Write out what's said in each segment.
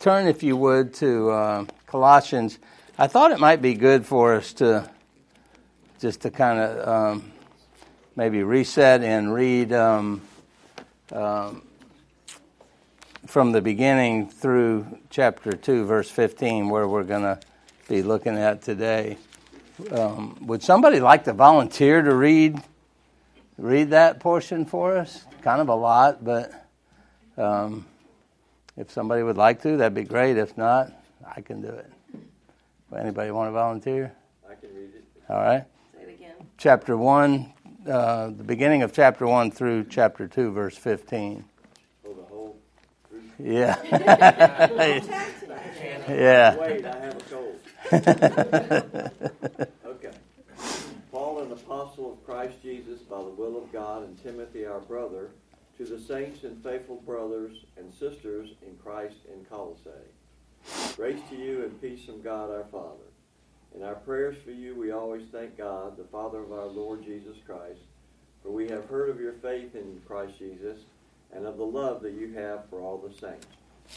turn, if you would, to uh, Colossians. I thought it might be good for us to just to kind of um, maybe reset and read um, um, from the beginning through chapter 2, verse 15, where we're going to be looking at today. Um, would somebody like to volunteer to read read that portion for us? Kind of a lot, but um, if somebody would like to, that'd be great. If not, I can do it. Anybody want to volunteer? I can read it. All right. Say it again. Chapter 1, uh, the beginning of chapter 1 through chapter 2, verse 15. Oh, the whole. Yeah. yeah. yeah. Wait, I have a cold. okay. Paul, an apostle of Christ Jesus by the will of God, and Timothy, our brother, to the saints and faithful brothers and sisters in Christ in Colossae. Grace to you and peace from God our Father. In our prayers for you, we always thank God, the Father of our Lord Jesus Christ, for we have heard of your faith in Christ Jesus and of the love that you have for all the saints,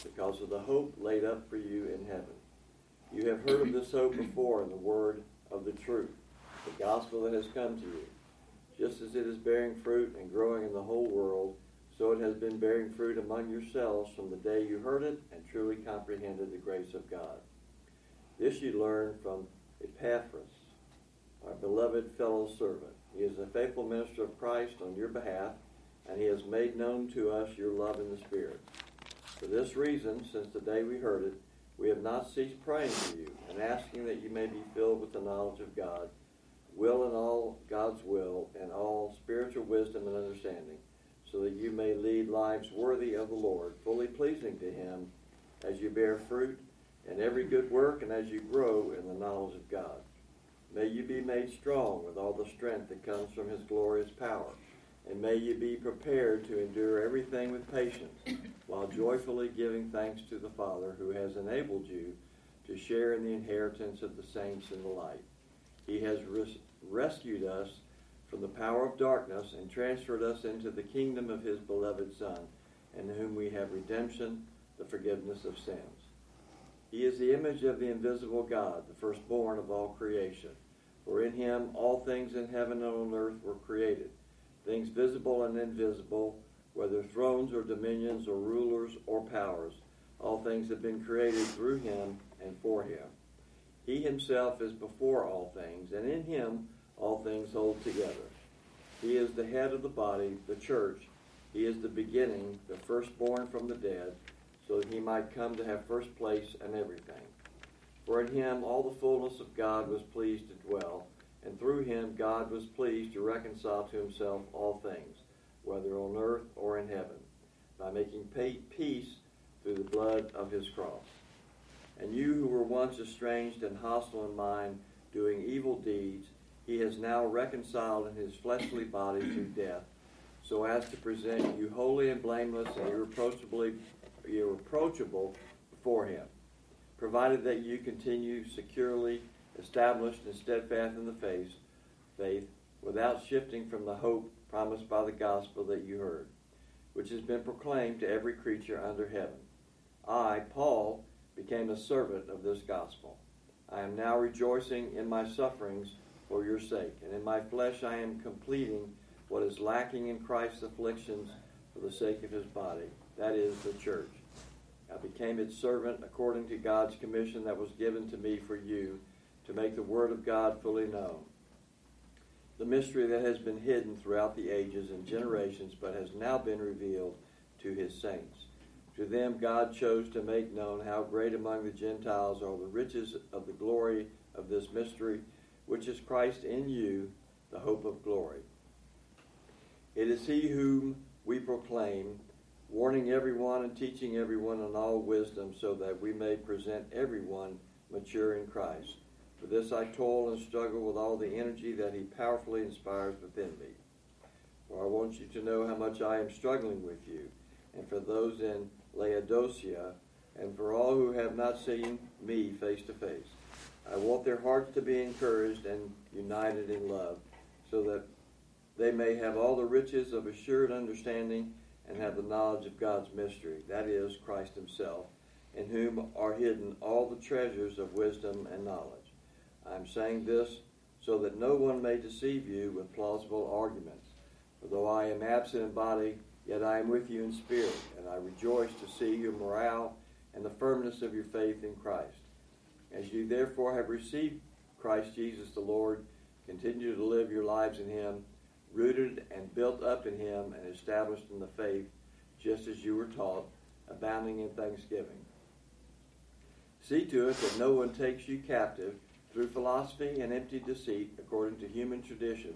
because of the hope laid up for you in heaven. You have heard of this hope before in the word of the truth, the gospel that has come to you. Just as it is bearing fruit and growing in the whole world, so it has been bearing fruit among yourselves from the day you heard it and truly comprehended the grace of God. This you learned from Epaphras, our beloved fellow servant. He is a faithful minister of Christ on your behalf, and he has made known to us your love in the Spirit. For this reason, since the day we heard it, we have not ceased praying for you and asking that you may be filled with the knowledge of God, will and all God's will, and all spiritual wisdom and understanding, so that you may lead lives worthy of the Lord, fully pleasing to Him, as you bear fruit in every good work and as you grow in the knowledge of God. May you be made strong with all the strength that comes from His glorious power and may you be prepared to endure everything with patience, while joyfully giving thanks to the Father who has enabled you to share in the inheritance of the saints in the light. He has res- rescued us from the power of darkness and transferred us into the kingdom of his beloved Son, in whom we have redemption, the forgiveness of sins. He is the image of the invisible God, the firstborn of all creation. For in him all things in heaven and on earth were created things visible and invisible, whether thrones or dominions or rulers or powers. All things have been created through him and for him. He himself is before all things, and in him all things hold together. He is the head of the body, the church. He is the beginning, the firstborn from the dead, so that he might come to have first place in everything. For in him all the fullness of God was pleased to dwell and through him God was pleased to reconcile to himself all things, whether on earth or in heaven, by making peace through the blood of his cross. And you who were once estranged and hostile in mind, doing evil deeds, he has now reconciled in his fleshly body to death, so as to present you holy and blameless and irreproachably irreproachable before him, provided that you continue securely established and steadfast in the faith, faith, without shifting from the hope promised by the gospel that you heard, which has been proclaimed to every creature under heaven. I, Paul, became a servant of this gospel. I am now rejoicing in my sufferings for your sake, and in my flesh I am completing what is lacking in Christ's afflictions for the sake of his body, that is, the church. I became its servant according to God's commission that was given to me for you to make the Word of God fully known. The mystery that has been hidden throughout the ages and generations, but has now been revealed to his saints. To them God chose to make known how great among the Gentiles are the riches of the glory of this mystery, which is Christ in you, the hope of glory. It is he whom we proclaim, warning everyone and teaching everyone in all wisdom, so that we may present everyone mature in Christ. For this I toil and struggle with all the energy that He powerfully inspires within me. For I want you to know how much I am struggling with you, and for those in Laodicea, and for all who have not seen me face to face. I want their hearts to be encouraged and united in love, so that they may have all the riches of assured understanding and have the knowledge of God's mystery, that is, Christ Himself, in whom are hidden all the treasures of wisdom and knowledge. I am saying this so that no one may deceive you with plausible arguments. For though I am absent in body, yet I am with you in spirit, and I rejoice to see your morale and the firmness of your faith in Christ. As you therefore have received Christ Jesus the Lord, continue to live your lives in him, rooted and built up in him and established in the faith, just as you were taught, abounding in thanksgiving. See to it that no one takes you captive through philosophy and empty deceit, according to human tradition,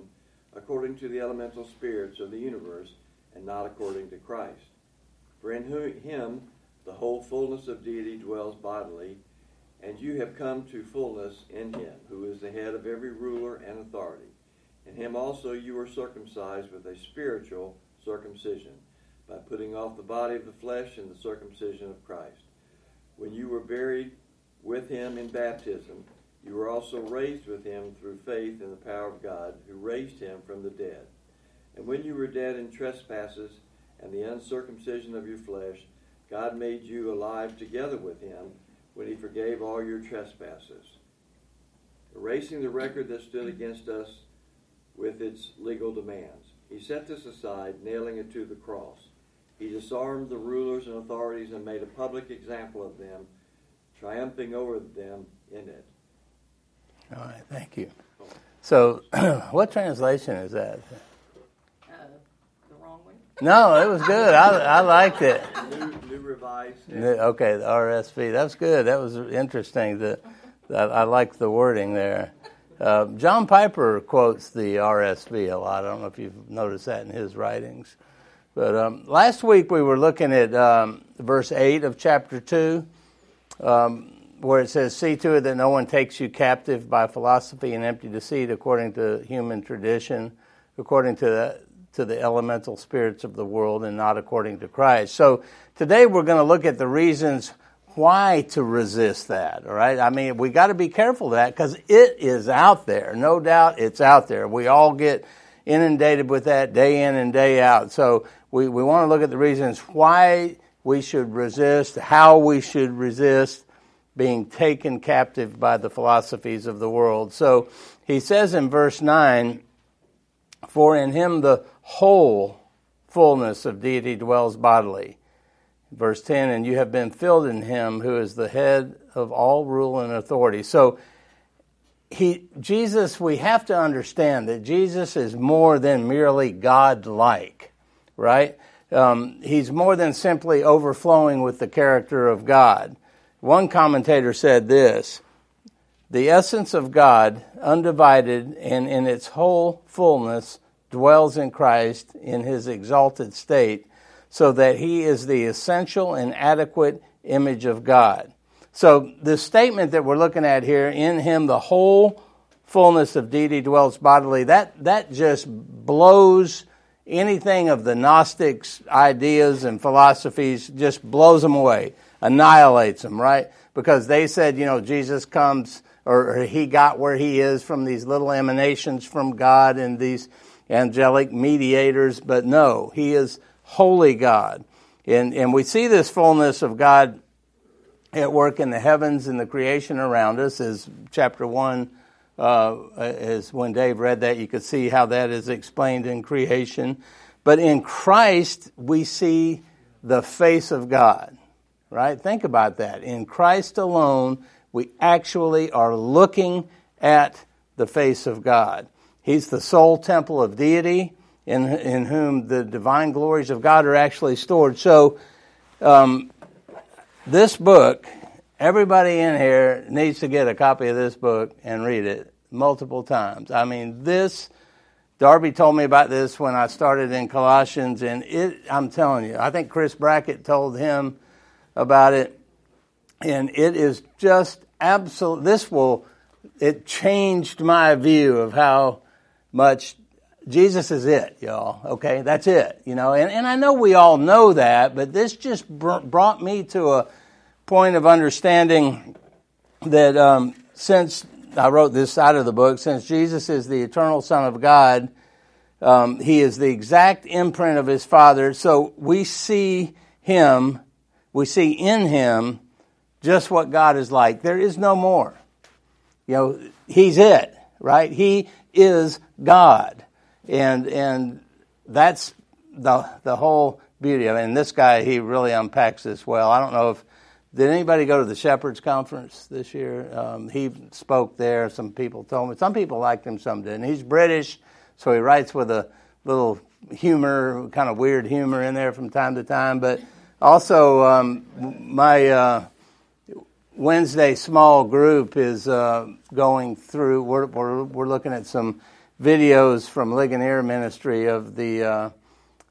according to the elemental spirits of the universe, and not according to Christ. For in him the whole fullness of deity dwells bodily, and you have come to fullness in him, who is the head of every ruler and authority. In him also you were circumcised with a spiritual circumcision, by putting off the body of the flesh and the circumcision of Christ. When you were buried with him in baptism, you were also raised with him through faith in the power of God, who raised him from the dead. And when you were dead in trespasses and the uncircumcision of your flesh, God made you alive together with him when he forgave all your trespasses, erasing the record that stood against us with its legal demands. He set this aside, nailing it to the cross. He disarmed the rulers and authorities and made a public example of them, triumphing over them in it. All right, thank you. So, what translation is that? Uh, the wrong way? No, it was good. I, I liked it. Revised. Okay, the RSV. That's good. That was interesting. The, I, I like the wording there. Uh, John Piper quotes the RSV a lot. I don't know if you've noticed that in his writings. But um, last week we were looking at um, verse 8 of chapter 2. Um, where it says, See to it that no one takes you captive by philosophy and empty deceit according to human tradition, according to the, to the elemental spirits of the world, and not according to Christ. So today we're going to look at the reasons why to resist that, all right? I mean, we got to be careful of that because it is out there. No doubt it's out there. We all get inundated with that day in and day out. So we, we want to look at the reasons why we should resist, how we should resist, being taken captive by the philosophies of the world. So he says in verse 9, For in him the whole fullness of deity dwells bodily. Verse 10, and you have been filled in him who is the head of all rule and authority. So he, Jesus, we have to understand that Jesus is more than merely God like, right? Um, he's more than simply overflowing with the character of God. One commentator said this The essence of God, undivided and in its whole fullness, dwells in Christ in his exalted state, so that he is the essential and adequate image of God. So, the statement that we're looking at here, in him the whole fullness of deity dwells bodily, that, that just blows anything of the Gnostics' ideas and philosophies, just blows them away annihilates them, right? Because they said, you know, Jesus comes or, he got where he is from these little emanations from God and these angelic mediators, but no, he is holy God. And, and we see this fullness of God at work in the heavens and the creation around us, as chapter 1 uh, is when Dave read that, you could see how that is explained in creation. But in Christ, we see the face of God right? Think about that. In Christ alone, we actually are looking at the face of God. He's the sole temple of deity in, in whom the divine glories of God are actually stored. So, um, this book, everybody in here needs to get a copy of this book and read it multiple times. I mean, this, Darby told me about this when I started in Colossians, and it, I'm telling you, I think Chris Brackett told him about it. And it is just absolute. This will, it changed my view of how much Jesus is it, y'all. Okay, that's it, you know. And, and I know we all know that, but this just br- brought me to a point of understanding that um, since I wrote this side of the book, since Jesus is the eternal Son of God, um, he is the exact imprint of his Father. So we see him we see in him just what God is like. There is no more. You know, He's it, right? He is God. And, and that's the, the whole beauty it. And this guy, he really unpacks this well. I don't know if, did anybody go to the Shepherds Conference this year? Um, he spoke there. Some people told me. Some people liked him, some didn't. He's British, so he writes with a little humor, kind of weird humor in there from time to time. But also, um, my uh, Wednesday small group is uh, going through. We're, we're, we're looking at some videos from Ligonier Ministry of the uh,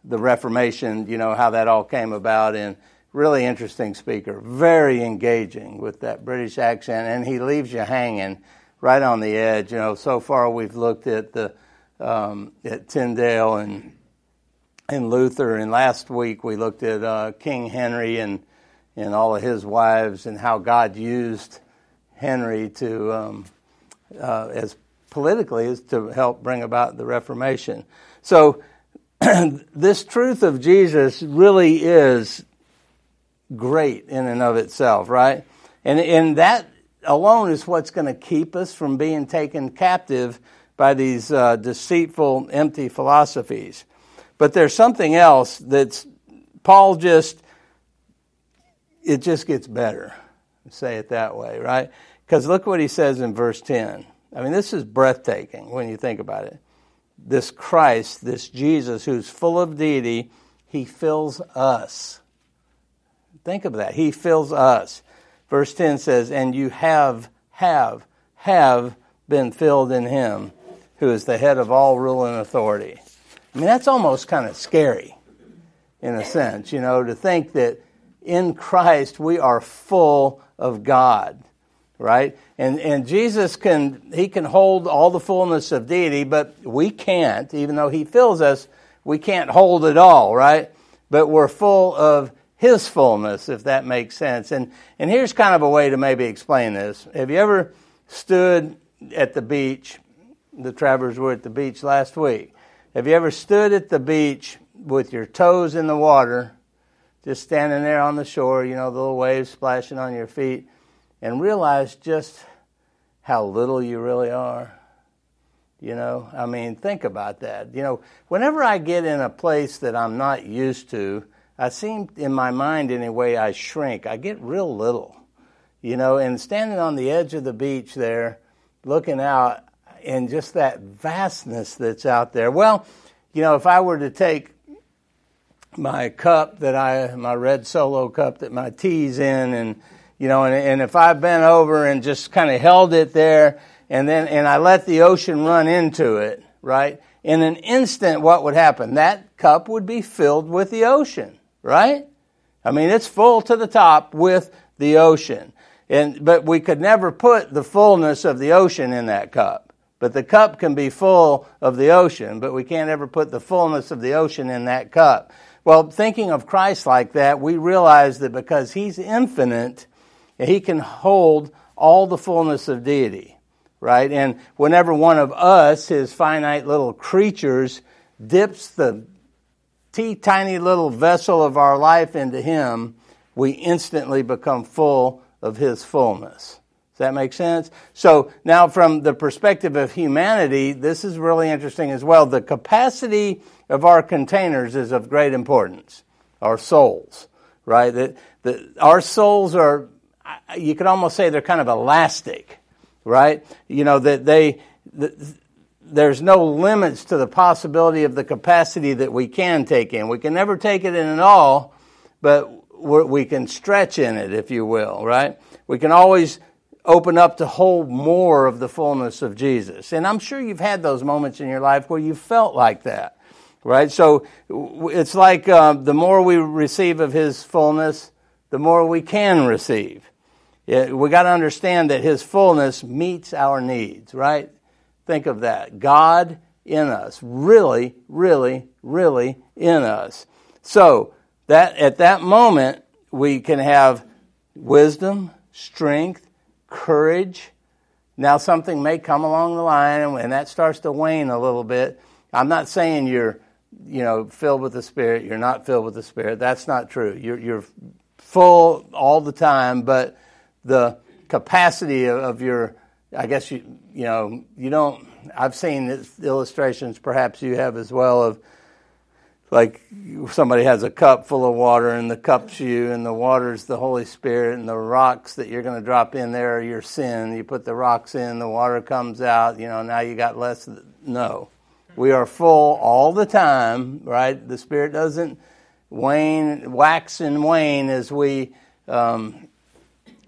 the Reformation. You know how that all came about, and really interesting speaker, very engaging with that British accent, and he leaves you hanging right on the edge. You know, so far we've looked at the um, at Tyndale and and Luther, and last week we looked at uh, King Henry and and all of his wives and how God used Henry to um, uh, as politically as to help bring about the Reformation. So this truth of Jesus really is great in and of itself, right? And, and that alone is what's going to keep us from being taken captive by these uh, deceitful, empty philosophies. But there's something else that's, Paul just, it just gets better, say it that way, right? Because look what he says in verse 10. I mean, this is breathtaking when you think about it. This Christ, this Jesus who's full of deity, he fills us. Think of that. He fills us. Verse 10 says, And you have, have, have been filled in him who is the head of all rule and authority. I mean, that's almost kind of scary in a sense, you know, to think that in Christ we are full of God, right? And, and Jesus can, he can hold all the fullness of deity, but we can't, even though he fills us, we can't hold it all, right? But we're full of his fullness, if that makes sense. And, and here's kind of a way to maybe explain this. Have you ever stood at the beach the Travers were at the beach last week. Have you ever stood at the beach with your toes in the water, just standing there on the shore, you know, the little waves splashing on your feet, and realize just how little you really are? You know, I mean, think about that. You know, whenever I get in a place that I'm not used to, I seem, in my mind anyway, I shrink. I get real little. You know, and standing on the edge of the beach there, looking out, and just that vastness that's out there. Well, you know, if I were to take my cup that I, my red solo cup that my tea's in, and you know, and, and if I bent over and just kind of held it there, and then and I let the ocean run into it, right? In an instant, what would happen? That cup would be filled with the ocean, right? I mean, it's full to the top with the ocean. And, but we could never put the fullness of the ocean in that cup. But the cup can be full of the ocean, but we can't ever put the fullness of the ocean in that cup. Well, thinking of Christ like that, we realize that because He's infinite, He can hold all the fullness of deity, right? And whenever one of us, His finite little creatures, dips the tiny little vessel of our life into Him, we instantly become full of His fullness. Does that make sense? So now from the perspective of humanity, this is really interesting as well. The capacity of our containers is of great importance. Our souls, right? That, that our souls are, you could almost say they're kind of elastic, right? You know, that they, there's no limits to the possibility of the capacity that we can take in. We can never take it in at all, but we can stretch in it, if you will, right? We can always open up to hold more of the fullness of Jesus. And I'm sure you've had those moments in your life where you felt like that, right? So it's like uh, the more we receive of His fullness, the more we can receive. we got to understand that His fullness meets our needs, right? Think of that. God in us, really, really, really in us. So that at that moment we can have wisdom, strength, courage. Now, something may come along the line, and that starts to wane a little bit. I'm not saying you're, you know, filled with the Spirit. You're not filled with the Spirit. That's not true. You're, you're full all the time, but the capacity of, of your, I guess you, you know, you don't, I've seen illustrations, perhaps you have as well, of like somebody has a cup full of water and the cup's you and the water's the Holy Spirit and the rocks that you're going to drop in there are your sin. You put the rocks in, the water comes out, you know, now you got less. No. We are full all the time, right? The Spirit doesn't wane, wax and wane as we um,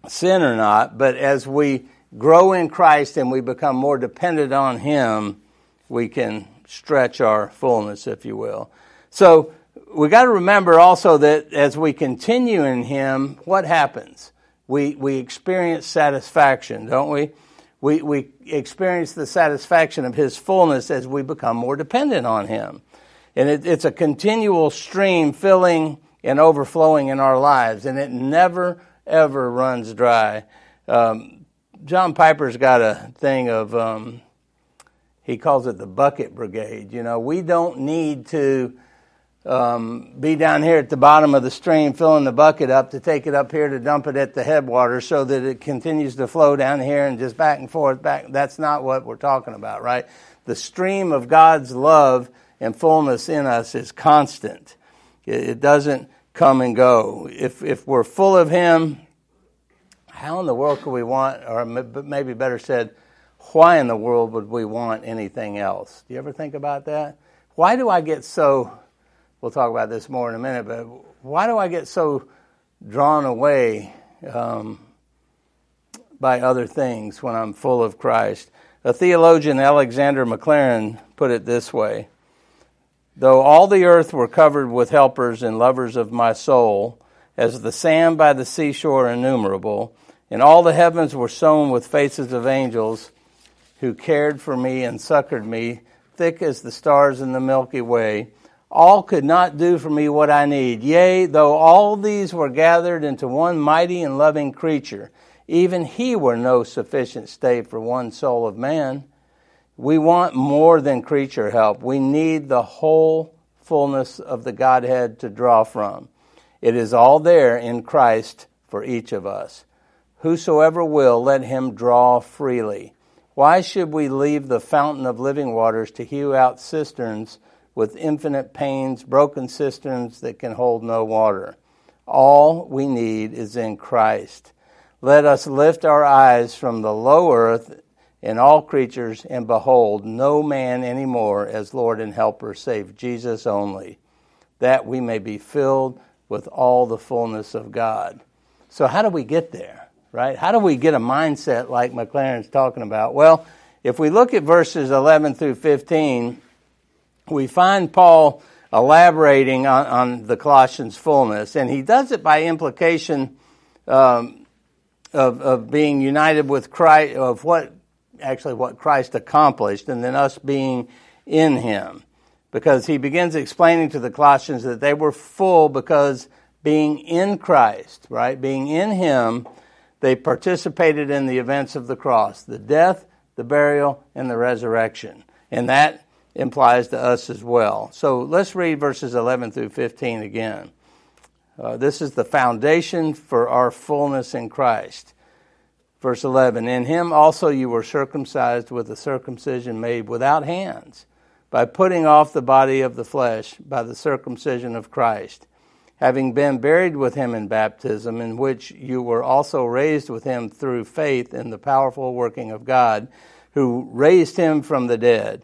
sin or not, but as we grow in Christ and we become more dependent on Him, we can stretch our fullness, if you will. So we got to remember also that as we continue in Him, what happens? We, we experience satisfaction, don't we? We, we experience the satisfaction of His fullness as we become more dependent on Him. And it, it's a continual stream filling and overflowing in our lives, and it never, ever runs dry. Um, John Piper's got a thing of, um, he calls it the bucket brigade. You know, we don't need to um, be down here at the bottom of the stream filling the bucket up to take it up here to dump it at the headwater so that it continues to flow down here and just back and forth back. That's not what we're talking about right? The stream of god's love and fullness in us is constant. It, it doesn't come and go. If if we're full of him how in the world could we want or maybe better said why in the world would we want anything else? Do you ever think about that? Why do i get so we'll talk about this more in a minute, but why do I get so drawn away um, by other things when I'm full of Christ? A theologian, Alexander Maclaren, put it this way Though all the earth were covered with helpers and lovers of my soul, as the sand by the seashore innumerable, and all the heavens were sown with faces of angels who cared for me and succored me, thick as the stars in the Milky Way, all could not do for me what I need. Yea, though all these were gathered into one mighty and loving creature, even he were no sufficient stay for one soul of man. We want more than creature help. We need the whole fullness of the Godhead to draw from. It is all there in Christ for each of us. Whosoever will, let him draw freely. Why should we leave the fountain of living waters to hew out cisterns? With infinite pains, broken cisterns that can hold no water. All we need is in Christ. Let us lift our eyes from the low earth in all creatures and behold no man any more as Lord and Helper save Jesus only, that we may be filled with all the fullness of God. So, how do we get there, right? How do we get a mindset like Maclaren's talking about? Well, if we look at verses 11 through 15, we find Paul elaborating on, on, the Colossians' fullness, and he does it by implication um, of, of being united with Christ, of what actually what Christ accomplished, and then us being in Him, because he begins explaining to the Colossians that they were full because being in Christ, right, being in Him, they participated in the events of the cross, the death, the burial, and the resurrection, and that implies to us as well. So let's read verses 11 through 15 again. Uh, this is the foundation for our fullness in Christ. Verse 11 In him also you were circumcised with a circumcision made without hands, by putting off the body of the flesh by the circumcision of Christ, having been buried with him in baptism, in which you were also raised with him through faith in the powerful working of God, who raised him from the dead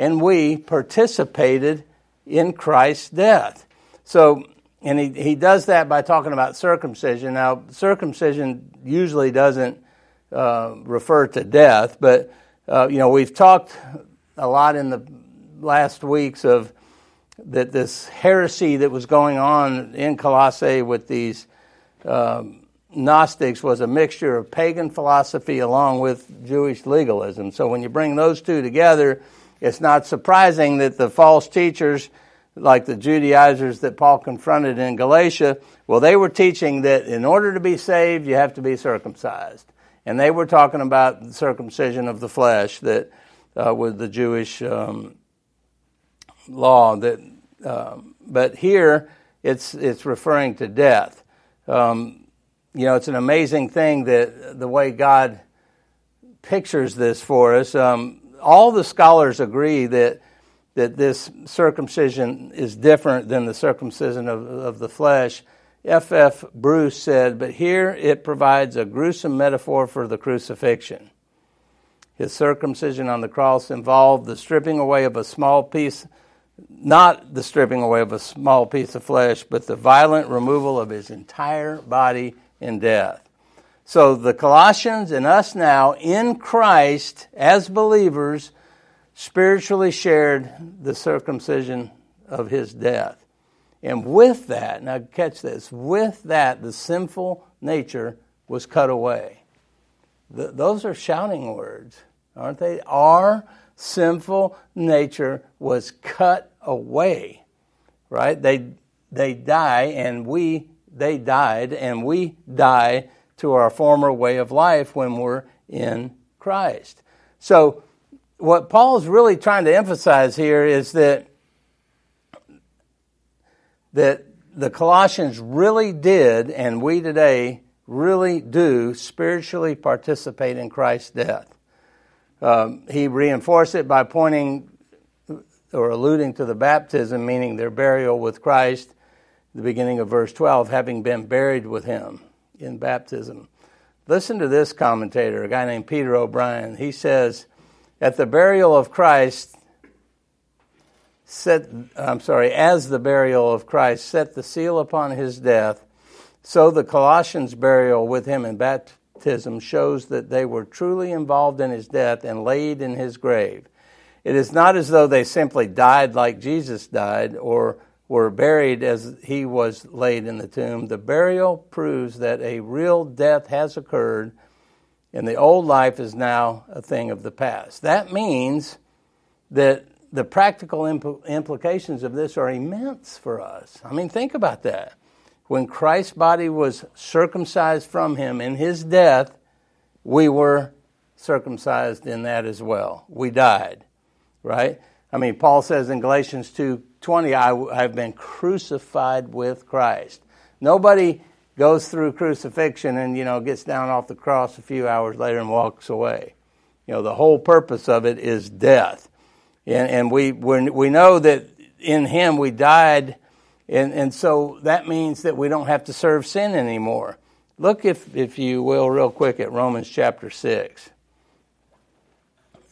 and we participated in Christ's death. So, and he, he does that by talking about circumcision. Now, circumcision usually doesn't uh, refer to death, but, uh, you know, we've talked a lot in the last weeks of that this heresy that was going on in Colossae with these um, Gnostics was a mixture of pagan philosophy along with Jewish legalism. So when you bring those two together, it's not surprising that the false teachers, like the Judaizers that Paul confronted in Galatia, well, they were teaching that in order to be saved, you have to be circumcised. And they were talking about the circumcision of the flesh that uh, was the Jewish um, law. That, um, but here, it's it's referring to death. Um, you know, it's an amazing thing that the way God pictures this for us. Um, all the scholars agree that that this circumcision is different than the circumcision of, of the flesh. F. F. Bruce said, but here it provides a gruesome metaphor for the crucifixion. His circumcision on the cross involved the stripping away of a small piece not the stripping away of a small piece of flesh, but the violent removal of his entire body in death. So the Colossians and us now in Christ as believers spiritually shared the circumcision of his death. And with that, now catch this, with that, the sinful nature was cut away. The, those are shouting words, aren't they? Our sinful nature was cut away, right? They, they die and we, they died and we die to our former way of life when we're in Christ. So, what Paul's really trying to emphasize here is that that the Colossians really did, and we today really do, spiritually participate in Christ's death. Um, he reinforced it by pointing or alluding to the baptism, meaning their burial with Christ, the beginning of verse 12, having been buried with him in baptism. Listen to this commentator, a guy named Peter O'Brien. He says, At the burial of Christ, set, I'm sorry, as the burial of Christ set the seal upon his death, so the Colossians' burial with him in baptism shows that they were truly involved in his death and laid in his grave. It is not as though they simply died like Jesus died or were buried as he was laid in the tomb. The burial proves that a real death has occurred and the old life is now a thing of the past. That means that the practical impl- implications of this are immense for us. I mean, think about that. When Christ's body was circumcised from him in his death, we were circumcised in that as well. We died right? I mean, Paul says in Galatians 2:20, I have been crucified with Christ. Nobody goes through crucifixion and you know gets down off the cross a few hours later and walks away. You know, the whole purpose of it is death, and, and we we know that in Him we died, and and so that means that we don't have to serve sin anymore. Look, if if you will, real quick at Romans chapter six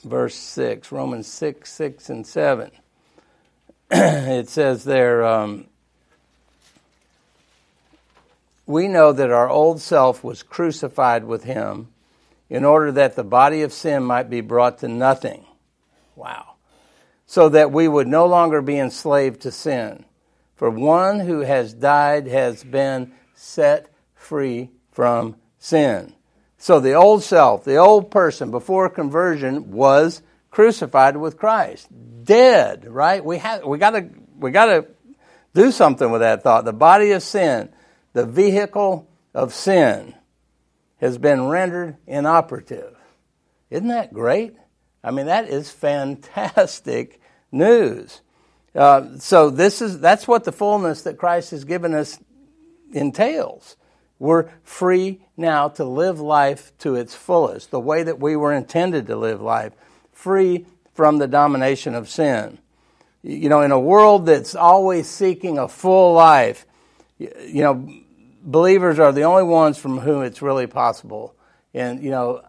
verse 6, Romans 6, 6, and 7. it says there, um, we know that our old self was crucified with him in order that the body of sin might be brought to nothing. Wow. So that we would no longer be enslaved to sin. For one who has died has been set free from sin. So the old self, the old person before conversion was crucified with Christ. Dead, right? We have we gotta we gotta do something with that thought. The body of sin, the vehicle of sin, has been rendered inoperative. Isn't that great? I mean, that is fantastic news. Uh, so this is that's what the fullness that Christ has given us entails. We're free now to live life to its fullest, the way that we were intended to live life, free from the domination of sin. You know, in a world that's always seeking a full life, you know, believers are the only ones from whom it's really possible. And, you know,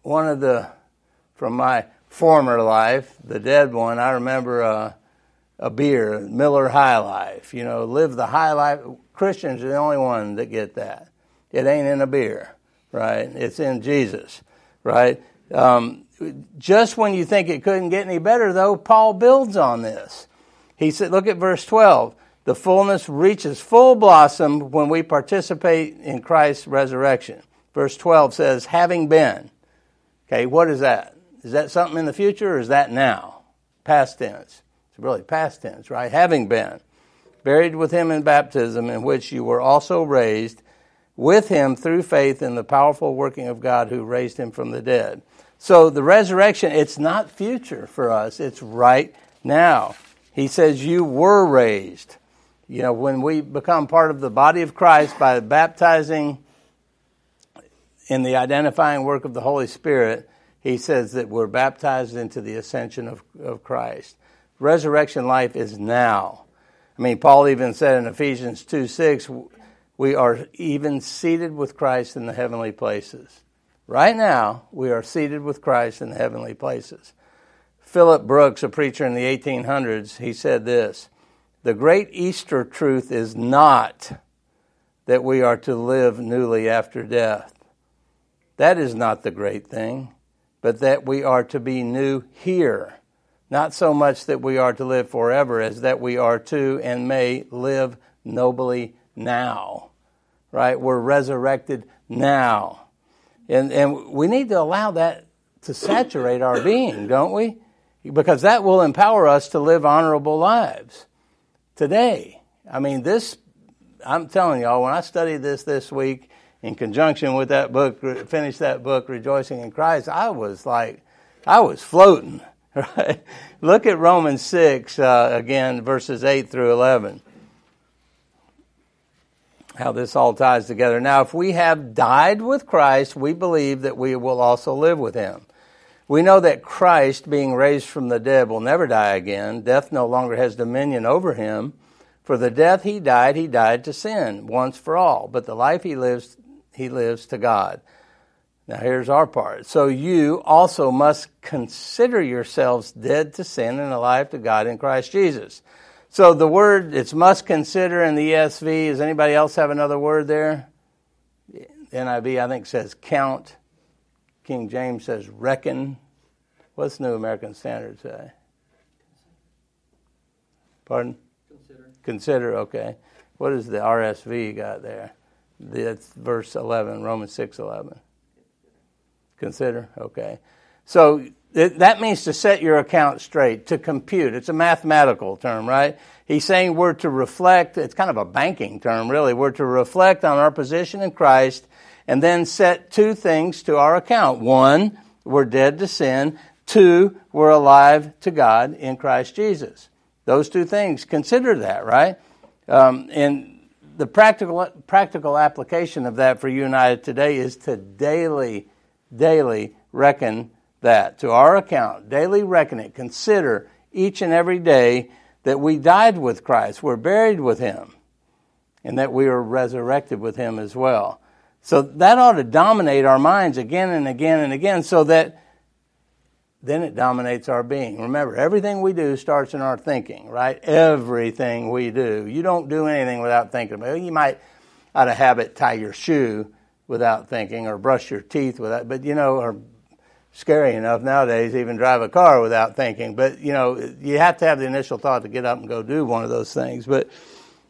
one of the, from my former life, the dead one, I remember uh, a beer, Miller High Life. You know, live the high life. Christians are the only one that get that. It ain't in a beer, right? It's in Jesus, right? Um, just when you think it couldn't get any better, though, Paul builds on this. He said, look at verse 12. The fullness reaches full blossom when we participate in Christ's resurrection. Verse 12 says, having been. Okay, what is that? Is that something in the future or is that now? Past tense. It's really past tense, right? Having been buried with him in baptism, in which you were also raised with him through faith in the powerful working of God who raised him from the dead. So the resurrection, it's not future for us, it's right now. He says, You were raised. You know, when we become part of the body of Christ by baptizing in the identifying work of the Holy Spirit, he says that we're baptized into the ascension of, of Christ. Resurrection life is now. I mean, Paul even said in Ephesians 2 6, we are even seated with Christ in the heavenly places. Right now, we are seated with Christ in the heavenly places. Phillips Brooks, a preacher in the 1800s, he said this The great Easter truth is not that we are to live newly after death. That is not the great thing, but that we are to be new here not so much that we are to live forever as that we are to and may live nobly now. Right? We're resurrected now. And, and we need to allow that to saturate our being, don't we? Because that will empower us to live honorable lives today. I mean, this, I'm telling y'all, when I studied this this week in conjunction with that book, finished that book, Rejoicing in Christ, I was like, I was floating. Right? Look at Romans 6, uh, again, verses 8 through 11. How this all ties together. Now, if we have died with Christ, we believe that we will also live with him. We know that Christ, being raised from the dead, will never die again. Death no longer has dominion over him. For the death he died, he died to sin once for all. But the life he lives, he lives to God. Now, here's our part. So you also must consider yourselves dead to sin and alive to God in Christ Jesus. So the word, it's must consider in the ESV. Does anybody else have another word there? NIV, I think, says count. King James says reckon. What's New American Standard say? Pardon? Consider. Consider, okay. What is the RSV got there? That's verse 11, Romans 6 11. Consider, okay. So that means to set your account straight, to compute. It's a mathematical term, right? He's saying we're to reflect, it's kind of a banking term, really. We're to reflect on our position in Christ and then set two things to our account. One, we're dead to sin. Two, we're alive to God in Christ Jesus. Those two things, consider that, right? Um, and the practical, practical application of that for you and I today is to daily daily reckon that to our account. Daily reckon it. Consider each and every day that we died with Christ, we're buried with Him, and that we are resurrected with Him as well. So that ought to dominate our minds again and again and again so that then it dominates our being. Remember, everything we do starts in our thinking, right? Everything we do. You don't do anything without thinking about it. You might, out of habit, tie your shoe without thinking or brush your teeth without, but you know, or scary enough nowadays, even drive a car without thinking. But you know, you have to have the initial thought to get up and go do one of those things. But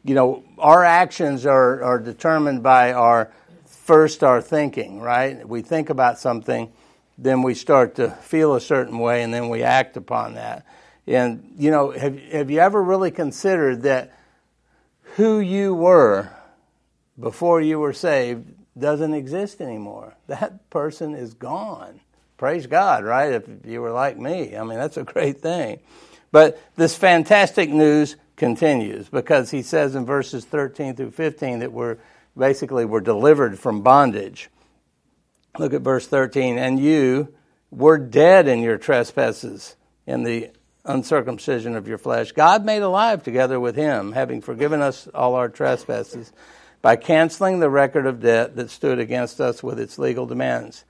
you know, our actions are, are determined by our first our thinking, right? We think about something, then we start to feel a certain way, and then we act upon that. And you know, have have you ever really considered that who you were before you were saved doesn't exist anymore. That person is gone. Praise God, right? If you were like me, I mean, that's a great thing. But this fantastic news continues because he says in verses 13 through 15 that we're basically we're delivered from bondage. Look at verse 13. And you were dead in your trespasses in the uncircumcision of your flesh. God made alive together with him, having forgiven us all our trespasses by canceling the record of debt that stood against us with its legal demands.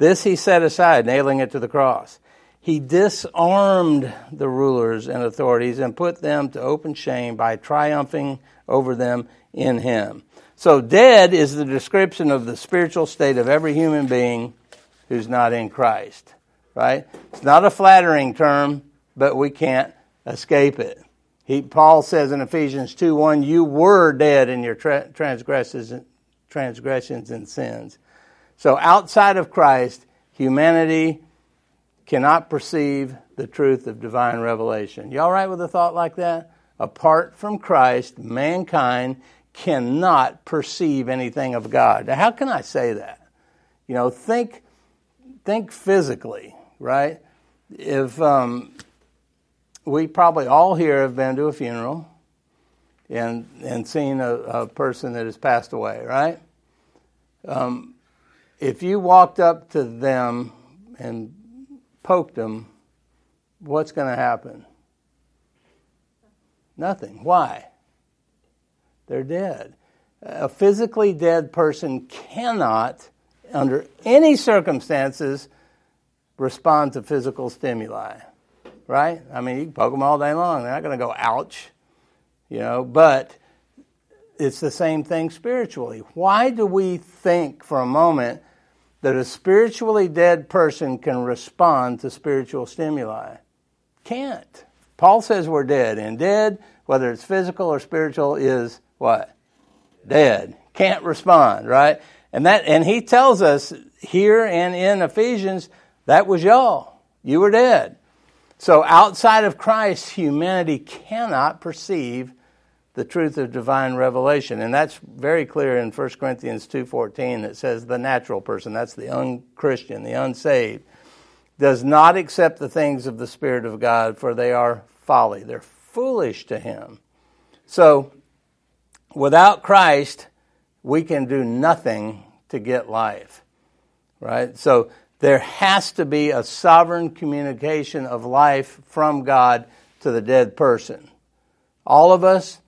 This he set aside, nailing it to the cross. He disarmed the rulers and authorities and put them to open shame by triumphing over them in him. So, dead is the description of the spiritual state of every human being who's not in Christ, right? It's not a flattering term, but we can't escape it. He, Paul says in Ephesians 2 1, you were dead in your tra- transgressions, transgressions and sins. So outside of Christ, humanity cannot perceive the truth of divine revelation. You all right with a thought like that? Apart from Christ, mankind cannot perceive anything of God. Now, how can I say that? You know, think, think physically, right? If um, we probably all here have been to a funeral and and seen a, a person that has passed away, right? Um, if you walked up to them and poked them, what's going to happen? Nothing. Why? They're dead. A physically dead person cannot, under any circumstances, respond to physical stimuli. Right? I mean, you can poke them all day long. They're not going to go, ouch. You know, but it's the same thing spiritually. Why do we think for a moment that a spiritually dead person can respond to spiritual stimuli? Can't. Paul says we're dead, and dead, whether it's physical or spiritual, is what? Dead. Can't respond, right? And that and he tells us here and in Ephesians, that was y'all. You were dead. So outside of Christ, humanity cannot perceive the truth of divine revelation. And that's very clear in 1 Corinthians 2:14 that says the natural person, that's the unchristian, the unsaved, does not accept the things of the spirit of God for they are folly. They're foolish to him. So without Christ, we can do nothing to get life. Right? So there has to be a sovereign communication of life from God to the dead person. All of us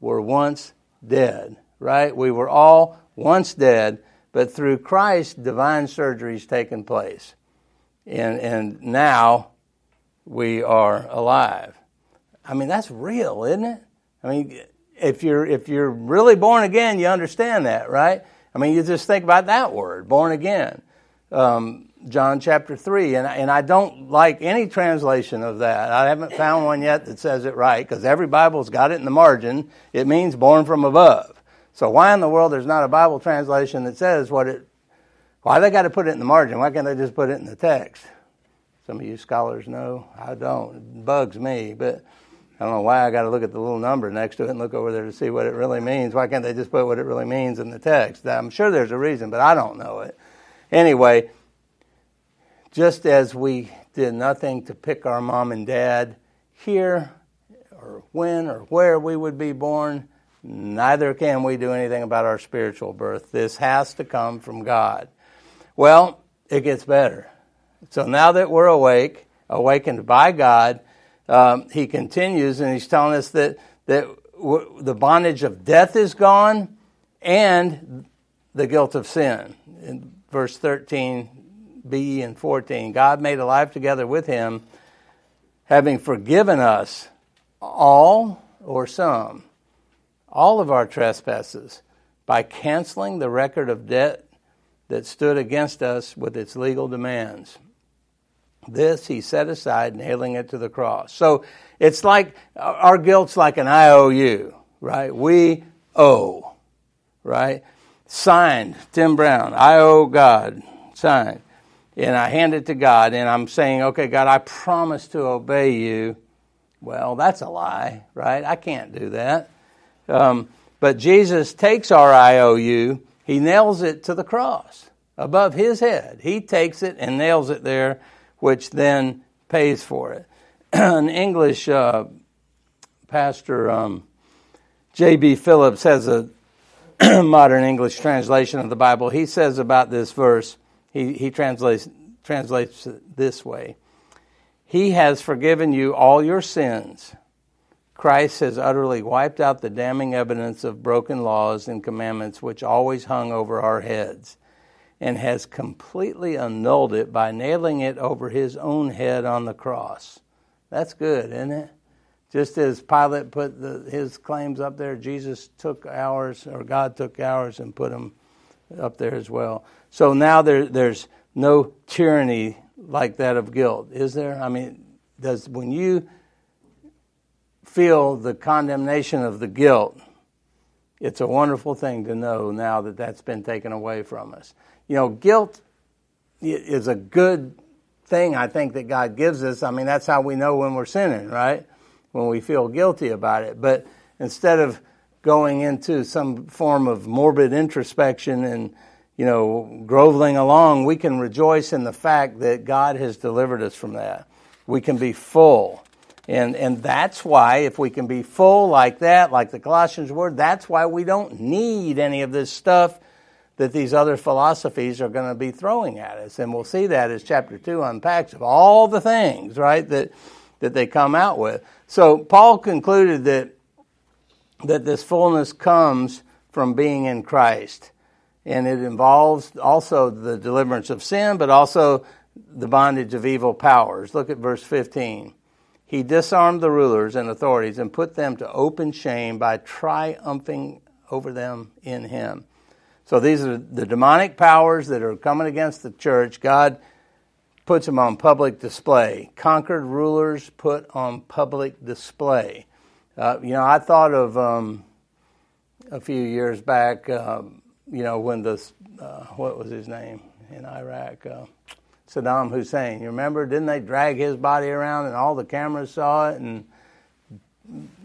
were once dead, right? We were all once dead, but through Christ, divine surgery's taken place. And, and now we are alive. I mean, that's real, isn't it? I mean, if you're, if you're really born again, you understand that, right? I mean, you just think about that word, born again. Um, John chapter 3. And, and I don't like any translation of that. I haven't found one yet that says it right because every Bible's got it in the margin. It means born from above. So why in the world there's not a Bible translation that says what it, why they got to put it in the margin? Why can't they just put it in the text? Some of you scholars know. I don't. It bugs me, but I don't know why I got to look at the little number next to it and look over there to see what it really means. Why can't they just put what it really means in the text? I'm sure there's a reason, but I don't know it. Anyway, just as we did nothing to pick our mom and dad here or when or where we would be born, neither can we do anything about our spiritual birth. This has to come from God. Well, it gets better. So now that we're awake, awakened by God, um, he continues and he's telling us that, that w- the bondage of death is gone and the guilt of sin. In verse 13, B and 14. God made a life together with him, having forgiven us all or some, all of our trespasses, by canceling the record of debt that stood against us with its legal demands. This he set aside, nailing it to the cross. So it's like our guilt's like an IOU, right? We owe, right? Signed, Tim Brown, I owe God, signed and I hand it to God and I'm saying, okay, God, I promise to obey you. Well, that's a lie, right? I can't do that. Um, but Jesus takes our IOU, he nails it to the cross above his head. He takes it and nails it there, which then pays for it. An English uh, pastor, um, J.B. Phillips, has a modern English translation of the Bible. He says about this verse, he, he translates, translates it this way He has forgiven you all your sins. Christ has utterly wiped out the damning evidence of broken laws and commandments which always hung over our heads, and has completely annulled it by nailing it over his own head on the cross. That's good, isn't it? Just as Pilate put the, his claims up there, Jesus took ours, or God took ours and put them up there as well. So now there, there's no tyranny like that of guilt, is there? I mean, does when you feel the condemnation of the guilt, it's a wonderful thing to know now that that's been taken away from us. You know, guilt is a good thing I think that God gives us. I mean, that's how we know when we're sinning, right? When we feel guilty about it. But instead of going into some form of morbid introspection and, you know, groveling along, we can rejoice in the fact that God has delivered us from that. We can be full. And, and that's why, if we can be full like that, like the Colossians were, that's why we don't need any of this stuff that these other philosophies are going to be throwing at us. And we'll see that as chapter 2 unpacks of all the things, right, that, that they come out with. So Paul concluded that, that this fullness comes from being in Christ. And it involves also the deliverance of sin, but also the bondage of evil powers. Look at verse 15. He disarmed the rulers and authorities and put them to open shame by triumphing over them in him. So these are the demonic powers that are coming against the church. God puts them on public display. Conquered rulers put on public display. Uh, you know, I thought of um, a few years back, um, you know, when the, uh, what was his name in Iraq? Uh, Saddam Hussein. You remember? Didn't they drag his body around and all the cameras saw it? And,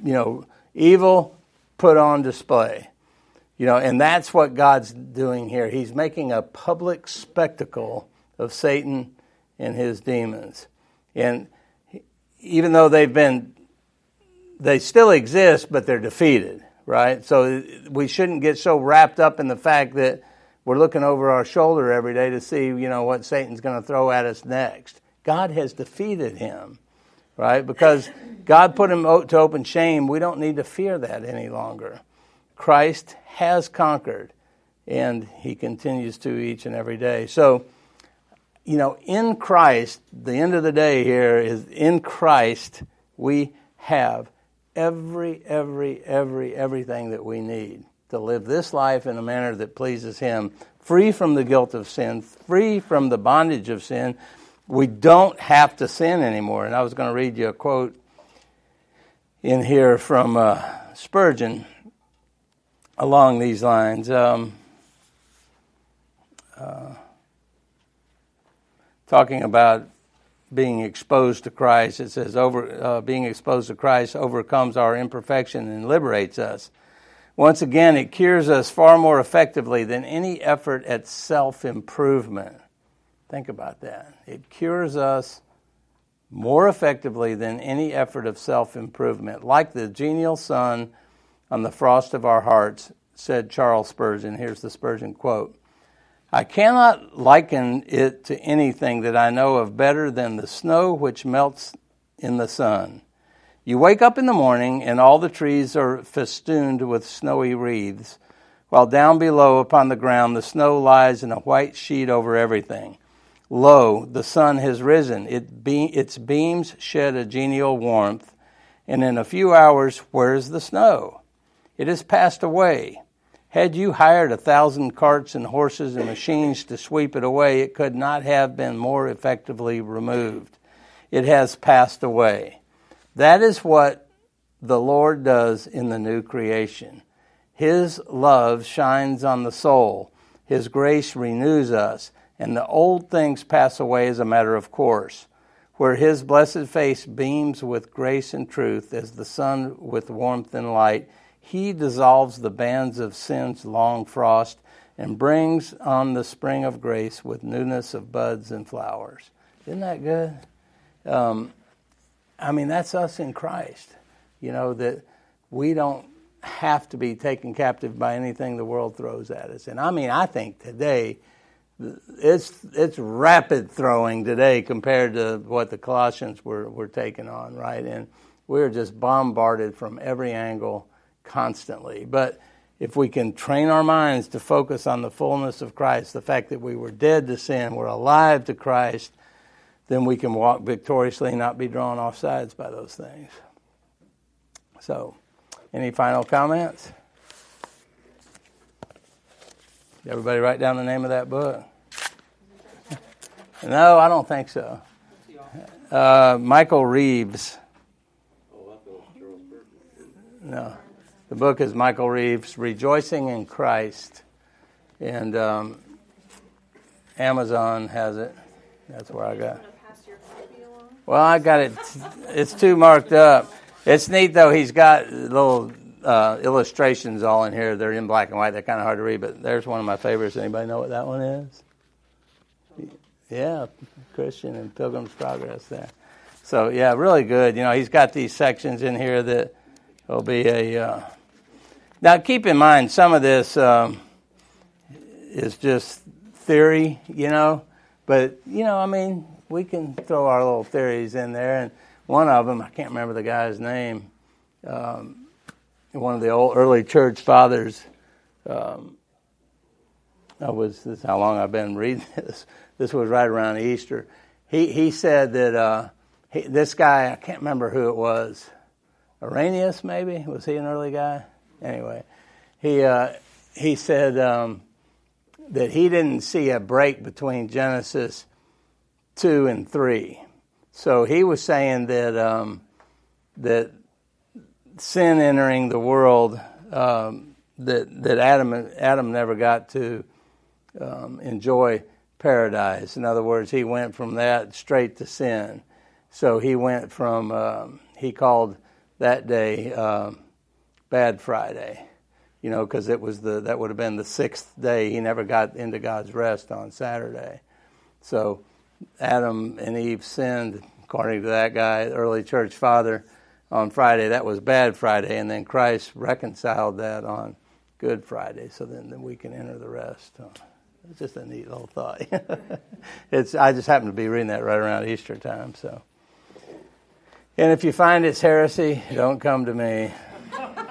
you know, evil put on display. You know, and that's what God's doing here. He's making a public spectacle of Satan and his demons. And even though they've been, they still exist, but they're defeated, right? So we shouldn't get so wrapped up in the fact that we're looking over our shoulder every day to see, you know, what Satan's going to throw at us next. God has defeated him, right? Because God put him to open shame. We don't need to fear that any longer. Christ has conquered, and he continues to each and every day. So, you know, in Christ, the end of the day here is in Christ, we have every, every, every, everything that we need to live this life in a manner that pleases Him, free from the guilt of sin, free from the bondage of sin. We don't have to sin anymore. And I was going to read you a quote in here from uh, Spurgeon along these lines. Um, uh, talking about being exposed to Christ, it says, "Over uh, being exposed to Christ overcomes our imperfection and liberates us." Once again, it cures us far more effectively than any effort at self improvement. Think about that. It cures us more effectively than any effort of self improvement. Like the genial sun on the frost of our hearts, said Charles Spurgeon. Here's the Spurgeon quote I cannot liken it to anything that I know of better than the snow which melts in the sun. You wake up in the morning, and all the trees are festooned with snowy wreaths, while down below upon the ground the snow lies in a white sheet over everything. Lo, the sun has risen. It be, its beams shed a genial warmth, and in a few hours, where is the snow? It has passed away. Had you hired a thousand carts and horses and machines to sweep it away, it could not have been more effectively removed. It has passed away. That is what the Lord does in the new creation. His love shines on the soul, His grace renews us, and the old things pass away as a matter of course. Where His blessed face beams with grace and truth as the sun with warmth and light, he dissolves the bands of sin's long frost and brings on the spring of grace with newness of buds and flowers. Isn't that good? Um, I mean, that's us in Christ. You know, that we don't have to be taken captive by anything the world throws at us. And I mean, I think today, it's it's rapid throwing today compared to what the Colossians were were taking on, right? And we're just bombarded from every angle constantly. But if we can train our minds to focus on the fullness of Christ, the fact that we were dead to sin, we're alive to Christ, then we can walk victoriously and not be drawn off sides by those things. So, any final comments? Everybody write down the name of that book? no, I don't think so. Uh, Michael Reeves. Oh, I thought Charles No. The book is Michael Reeves, Rejoicing in Christ. And um, Amazon has it. That's where I got. Well, I got it. It's too marked up. It's neat though. He's got little uh, illustrations all in here. They're in black and white. They're kind of hard to read, but there's one of my favorites. Anybody know what that one is? Yeah, Christian and Pilgrim's Progress there. So yeah, really good. You know, he's got these sections in here that will be a. Uh... now, keep in mind some of this um, is just theory, you know, but you know, I mean, we can throw our little theories in there, and one of them, I can't remember the guy's name. Um, one of the old early church fathers. Um, I was this is how long I've been reading this. This was right around Easter. He he said that uh, he, this guy I can't remember who it was. Irenaeus maybe was he an early guy? Anyway, he uh, he said um, that he didn't see a break between Genesis two and three. So he was saying that um, that sin entering the world um, that that Adam Adam never got to um, enjoy paradise. In other words, he went from that straight to sin. So he went from um, he called that day um, Bad Friday, you know, because it was the that would have been the sixth day. He never got into God's rest on Saturday. So Adam and Eve sinned, according to that guy, early church father on Friday. That was bad Friday, and then Christ reconciled that on Good Friday, so then, then we can enter the rest. It's just a neat little thought. it's I just happened to be reading that right around Easter time, so. And if you find it's heresy, don't come to me.